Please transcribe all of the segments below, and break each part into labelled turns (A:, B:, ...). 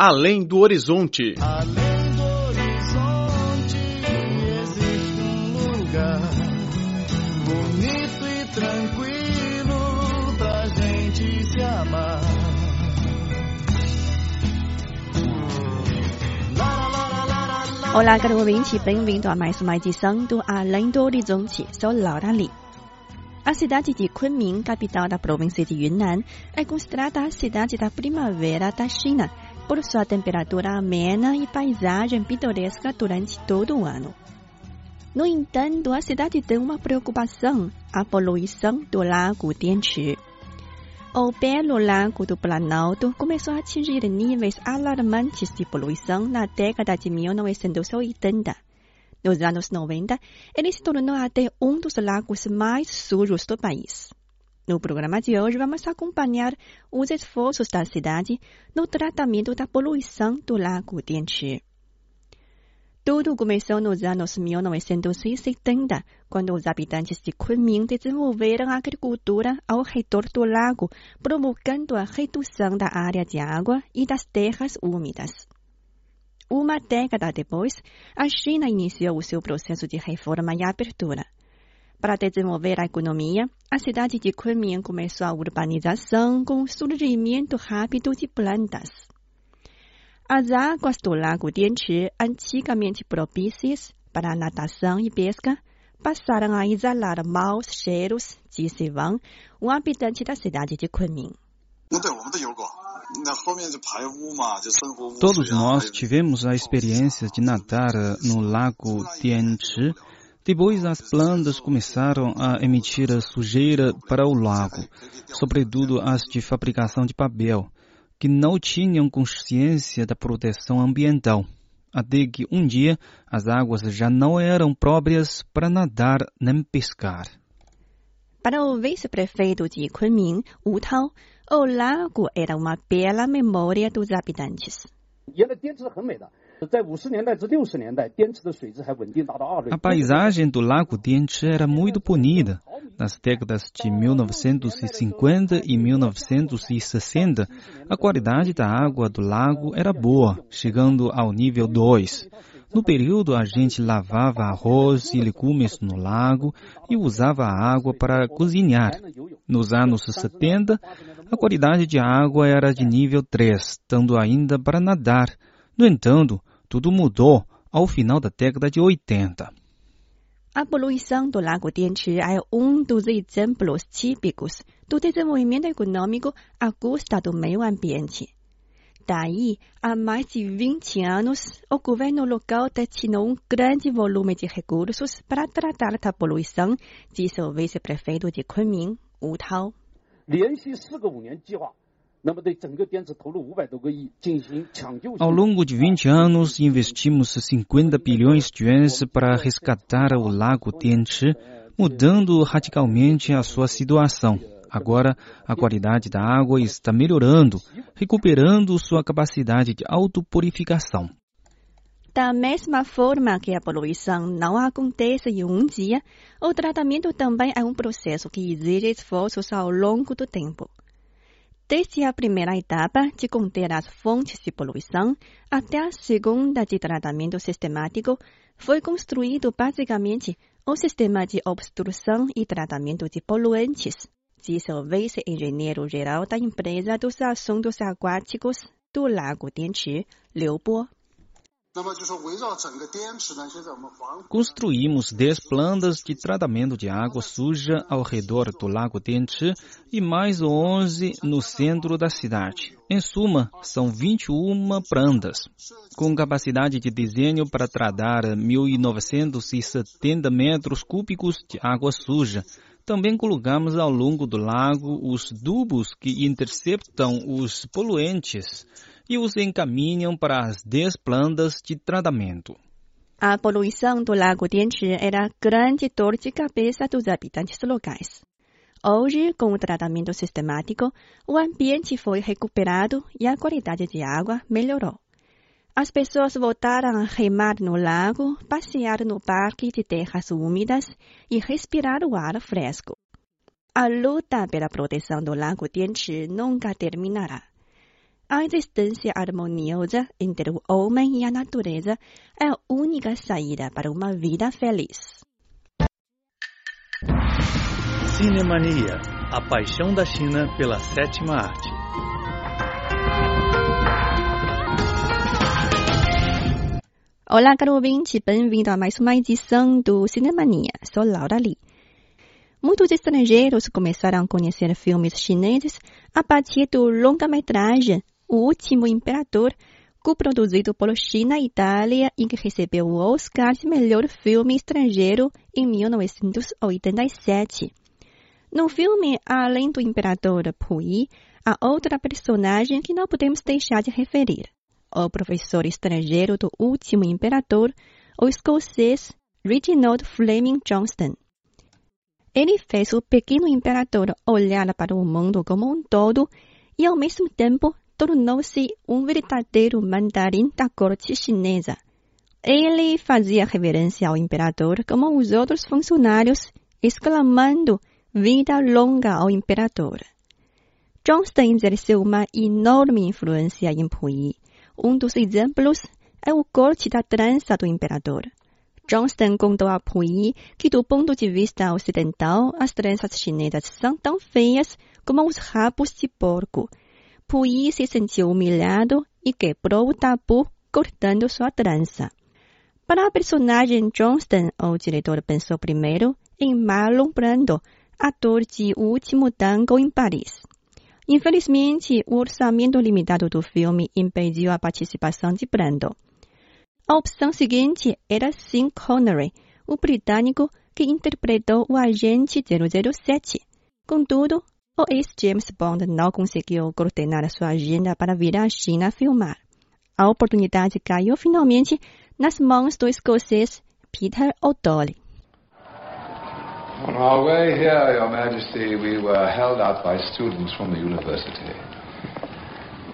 A: Além do Horizonte.
B: Além do horizonte existe um lugar bonito e tranquilo pra gente se amar.
C: Olá, caro ouvinte, bem-vindo a mais uma edição do Além do Horizonte. Sou Laura Lee. A cidade de Kunming, capital da província de Yunnan, é considerada a cidade da primavera da China, por sua temperatura amena e paisagem pitoresca durante todo o ano. No entanto, a cidade tem uma preocupação: a poluição do Lago Dianchi. O belo Lago do Planalto começou a atingir níveis alarmantes de poluição na década de 1980. Nos anos 90, ele se tornou até um dos lagos mais sujos do país. No programa de hoje, vamos acompanhar os esforços da cidade no tratamento da poluição do Lago Dianchi. Tudo começou nos anos 1970, quando os habitantes de Kunming desenvolveram a agricultura ao redor do lago, provocando a redução da área de água e das terras úmidas. Uma década depois, a China iniciou o seu processo de reforma e abertura. Para desenvolver a economia, a cidade de Kunming começou a urbanização com o surgimento rápido de plantas. As águas do Lago Dianchi, antigamente propícias para natação e pesca, passaram a exalar maus cheiros, disse Wang, um habitante da cidade de Kunming.
D: Todos nós tivemos a experiência de nadar no Lago Dianchi. Depois as plantas começaram a emitir sujeira para o lago, sobretudo as de fabricação de papel, que não tinham consciência da proteção ambiental. Até que um dia as águas já não eram próprias para nadar nem pescar.
C: Para o vice-prefeito de Kunming, Wu Tao, o lago era uma bela memória dos habitantes.
D: A paisagem do Lago Dianchi era muito bonita. Nas décadas de 1950 e 1960, a qualidade da água do lago era boa, chegando ao nível 2. No período, a gente lavava arroz e legumes no lago e usava a água para cozinhar. Nos anos 70, a qualidade de água era de nível 3, dando ainda para nadar. No entanto, tudo mudou ao final da década de 80.
C: A poluição do Lago Dianchi é um dos exemplos típicos do desenvolvimento econômico à custa do meio ambiente. Daí, há mais de 20 anos, o governo local destinou um grande volume de recursos para tratar da poluição, disse o vice-prefeito de Kunming, Wu Tao.
D: Ao longo de 20 anos, investimos 50 bilhões de yuans para resgatar o Lago Dianchi, mudando radicalmente a sua situação. Agora, a qualidade da água está melhorando, recuperando sua capacidade de autopurificação.
C: Da mesma forma que a poluição não acontece em um dia, o tratamento também é um processo que exige esforços ao longo do tempo. Desde a primeira etapa de conter as fontes de poluição até a segunda de tratamento sistemático, foi construído basicamente o sistema de obstrução e tratamento de poluentes, disse o vice-engenheiro-geral da empresa dos assuntos aquáticos do Lago Dianchi, Liu Bo.
D: Construímos 10 plantas de tratamento de água suja ao redor do Lago Dianchi e mais 11 no centro da cidade. Em suma, são 21 plantas, com capacidade de desenho para tratar 1.970 metros cúbicos de água suja. Também colocamos ao longo do lago os tubos que interceptam os poluentes e os encaminham para as 10 plantas de tratamento.
C: A poluição do Lago Dianchi era grande dor de cabeça dos habitantes locais. Hoje, com o tratamento sistemático, o ambiente foi recuperado e a qualidade de água melhorou. As pessoas voltaram a remar no lago, passear no parque de terras úmidas e respirar o ar fresco. A luta pela proteção do Lago Dianchi nunca terminará. A existência harmoniosa entre o homem e a natureza é a única saída para uma vida feliz.
A: Cinemania, a paixão da China pela sétima arte.
C: Olá, caro ouvinte, bem-vindo a mais uma edição do Cinemania. Sou Laura Lee. Muitos estrangeiros começaram a conhecer filmes chineses a partir do longa-metragem O Último Imperador, co-produzido por China e Itália e que recebeu o Oscar de melhor filme estrangeiro em 1987. No filme, além do imperador Puyi, há outra personagem que não podemos deixar de referir. O professor estrangeiro do último imperador, o escocês Reginald Fleming Johnston. Ele fez o pequeno imperador olhar para o mundo como um todo e, ao mesmo tempo, tornou-se um verdadeiro mandarim da corte chinesa. Ele fazia reverência ao imperador como os outros funcionários, exclamando vida longa ao imperador. Johnston exerceu uma enorme influência em Puyi. Um dos exemplos é o corte da trança do imperador. Johnston contou a Puyi que, do ponto de vista ocidental, as tranças chinesas são tão feias como os rabos de porco. Puyi se sentiu humilhado e quebrou o tabu cortando sua trança. Para a personagem Johnston, o diretor pensou primeiro em Marlon Brando, ator de O Último Tango em Paris. Infelizmente, o orçamento limitado do filme impediu a participação de Brando. A opção seguinte era Sean Connery, o britânico que interpretou o agente 007. Contudo, o ex-James Bond não conseguiu coordenar sua agenda para vir à China filmar. A oportunidade caiu finalmente nas mãos do escocês Peter O'Donnell.
E: On our way here, Your Majesty, we were held up by students from the university.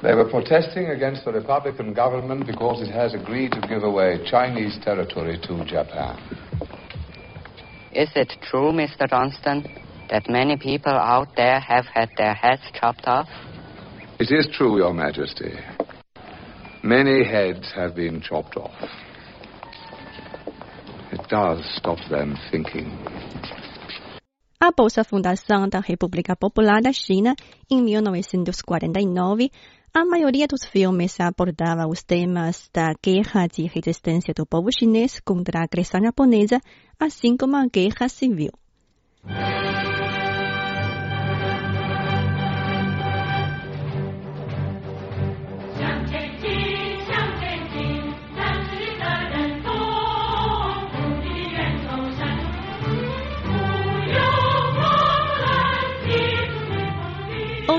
E: They were protesting against the Republican government because it has agreed to give away Chinese territory to Japan.
F: Is it true, Mr. Johnston, that many people out there have had their heads chopped off?
E: It is true, Your Majesty. Many heads have been chopped off. It does stop them thinking.
C: Após a fundação da República Popular da China em 1949, a maioria dos filmes abordava os temas da guerra de resistência do povo chinês contra a agressão japonesa, assim como a guerra civil.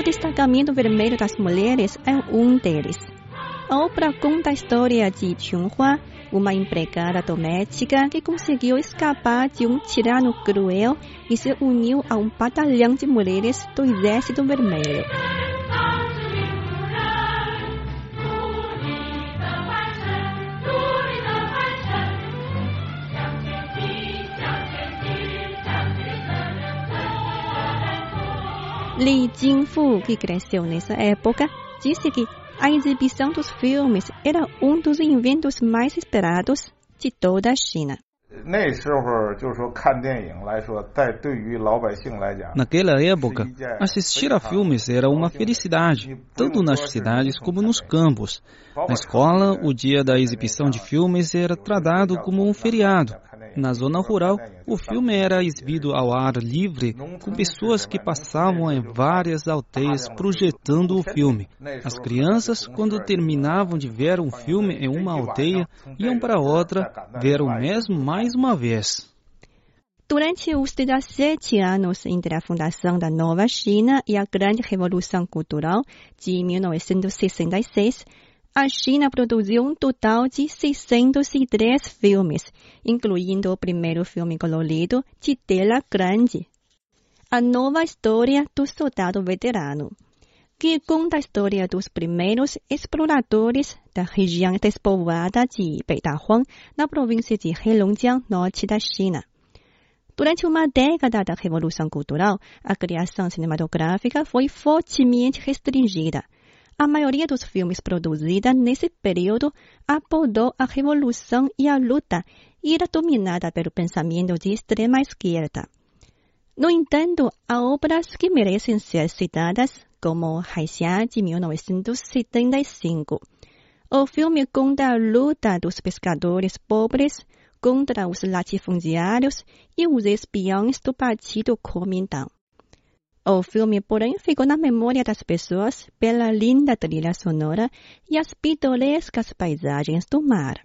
C: Destacamento vermelho das mulheres é um deles. A obra conta a história de Chunhua, uma empregada doméstica que conseguiu escapar de um tirano cruel e se uniu a um batalhão de mulheres do Exército Vermelho. Li Jingfu, que cresceu nessa época, disse que a exibição dos filmes era um dos eventos mais esperados de toda a China.
D: Naquela época, assistir a filmes era uma felicidade, tanto nas cidades como nos campos. Na escola, o dia da exibição de filmes era tratado como um feriado. Na zona rural, o filme era exibido ao ar livre, com pessoas que passavam em várias aldeias projetando o filme. As crianças, quando terminavam de ver um filme em uma aldeia, iam para outra ver o mesmo mais uma vez.
C: Durante os 17 anos entre a fundação da Nova China e a Grande Revolução Cultural de 1966, a China produziu um total de 603 filmes, incluindo o primeiro filme colorido de tela grande. A nova história do soldado veterano, que conta a história dos primeiros exploradores da região despovoada de Beidahuang, na província de Heilongjiang, norte da China. Durante uma década da Revolução Cultural, a criação cinematográfica foi fortemente restringida a maioria dos filmes produzidos nesse período abordou a revolução e a luta e era dominada pelo pensamento de extrema esquerda. No entanto, há obras que merecem ser citadas, como Haixia, de 1975. O filme conta a luta dos pescadores pobres contra os latifundiários e os espiões do Partido Kuomintang. O filme, porém, ficou na memória das pessoas pela linda trilha sonora e as pitorescas paisagens do mar.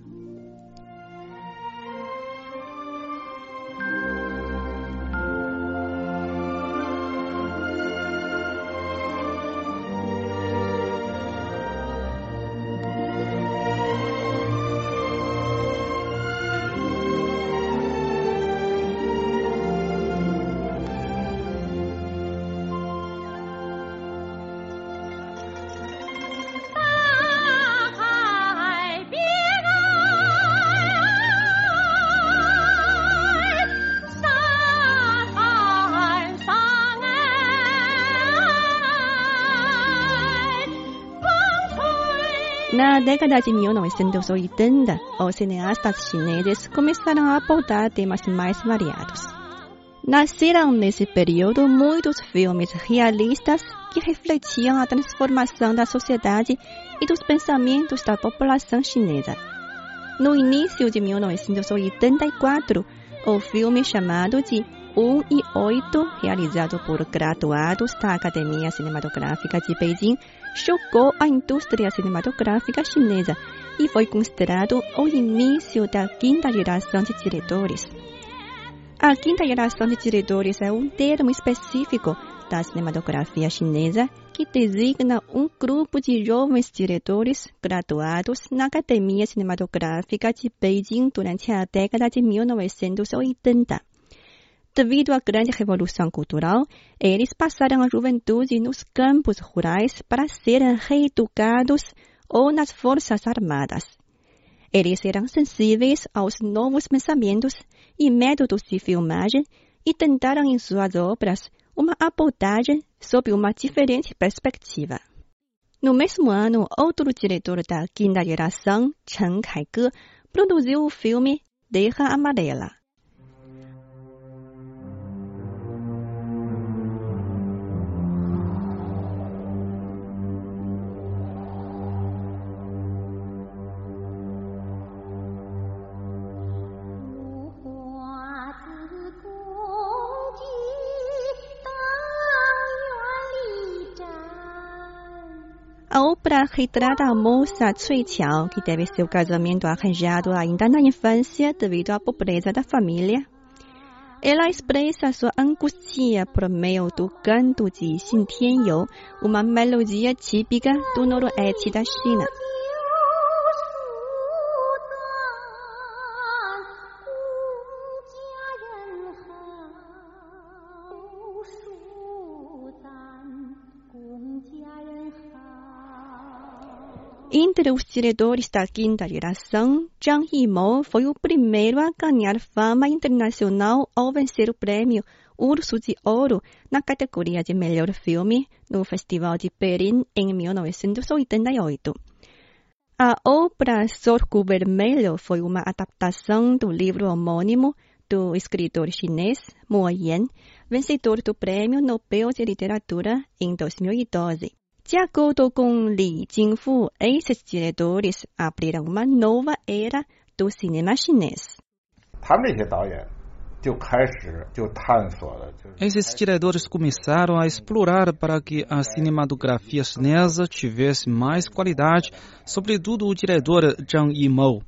C: Década de 1980, os cineastas chineses começaram a abordar temas mais variados. Nasceram nesse período muitos filmes realistas que refletiam a transformação da sociedade e dos pensamentos da população chinesa. No início de 1984, o filme chamado de 1 e 8, realizado por graduados da Academia Cinematográfica de Beijing, chocou a indústria cinematográfica chinesa e foi considerado o início da quinta geração de diretores. A quinta geração de diretores é um termo específico da cinematografia chinesa que designa um grupo de jovens diretores graduados na Academia Cinematográfica de Beijing durante a década de 1980. Devido à grande revolução cultural, eles passaram a juventude nos campos rurais para serem reeducados ou nas forças armadas. Eles eram sensíveis aos novos pensamentos e métodos de filmagem e tentaram em suas obras uma abordagem sob uma diferente perspectiva. No mesmo ano, outro diretor da quinta geração, Chen Kaige, produziu o filme Terra Amarela. A obra retrata a moça Cui Qiao, que teve seu casamento arranjado ainda na infância devido à pobreza da família. Ela expressa sua angústia por meio do canto de Xin Tianyou, uma melodia típica do noroeste da China. Entre os diretores da quinta geração, Zhang Yimou foi o primeiro a ganhar fama internacional ao vencer o prêmio Urso de Ouro na categoria de melhor filme no Festival de Berlim em 1988. A obra Sorco Vermelho foi uma adaptação do livro homônimo do escritor chinês Mo Yan, vencedor do Prêmio Nobel de Literatura em 2012. De acordo com Li Jingfu, esses diretores abriram uma nova era do cinema chinês.
D: Esses diretores começaram a explorar para que a cinematografia chinesa tivesse mais qualidade, sobretudo o diretor Zhang Yimou.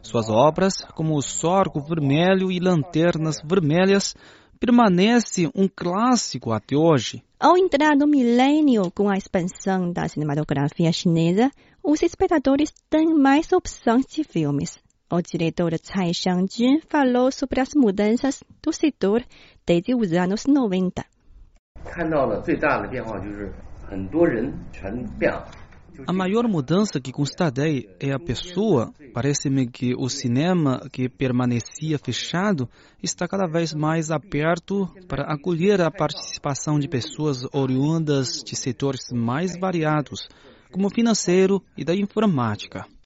D: Suas obras, como O Sorgo Vermelho e Lanternas Vermelhas, permanecem um clássico até hoje.
C: Ao entrar no milênio com a expansão da cinematografia chinesa, os espectadores têm mais opções de filmes. O diretor Tsai Xiangjun falou sobre as mudanças do setor desde os anos 90.
D: A maior mudança que constatei é a pessoa. Parece-me que o cinema que permanecia fechado está cada vez mais aberto para acolher a participação de pessoas oriundas de setores mais variados, como financeiro e da informática.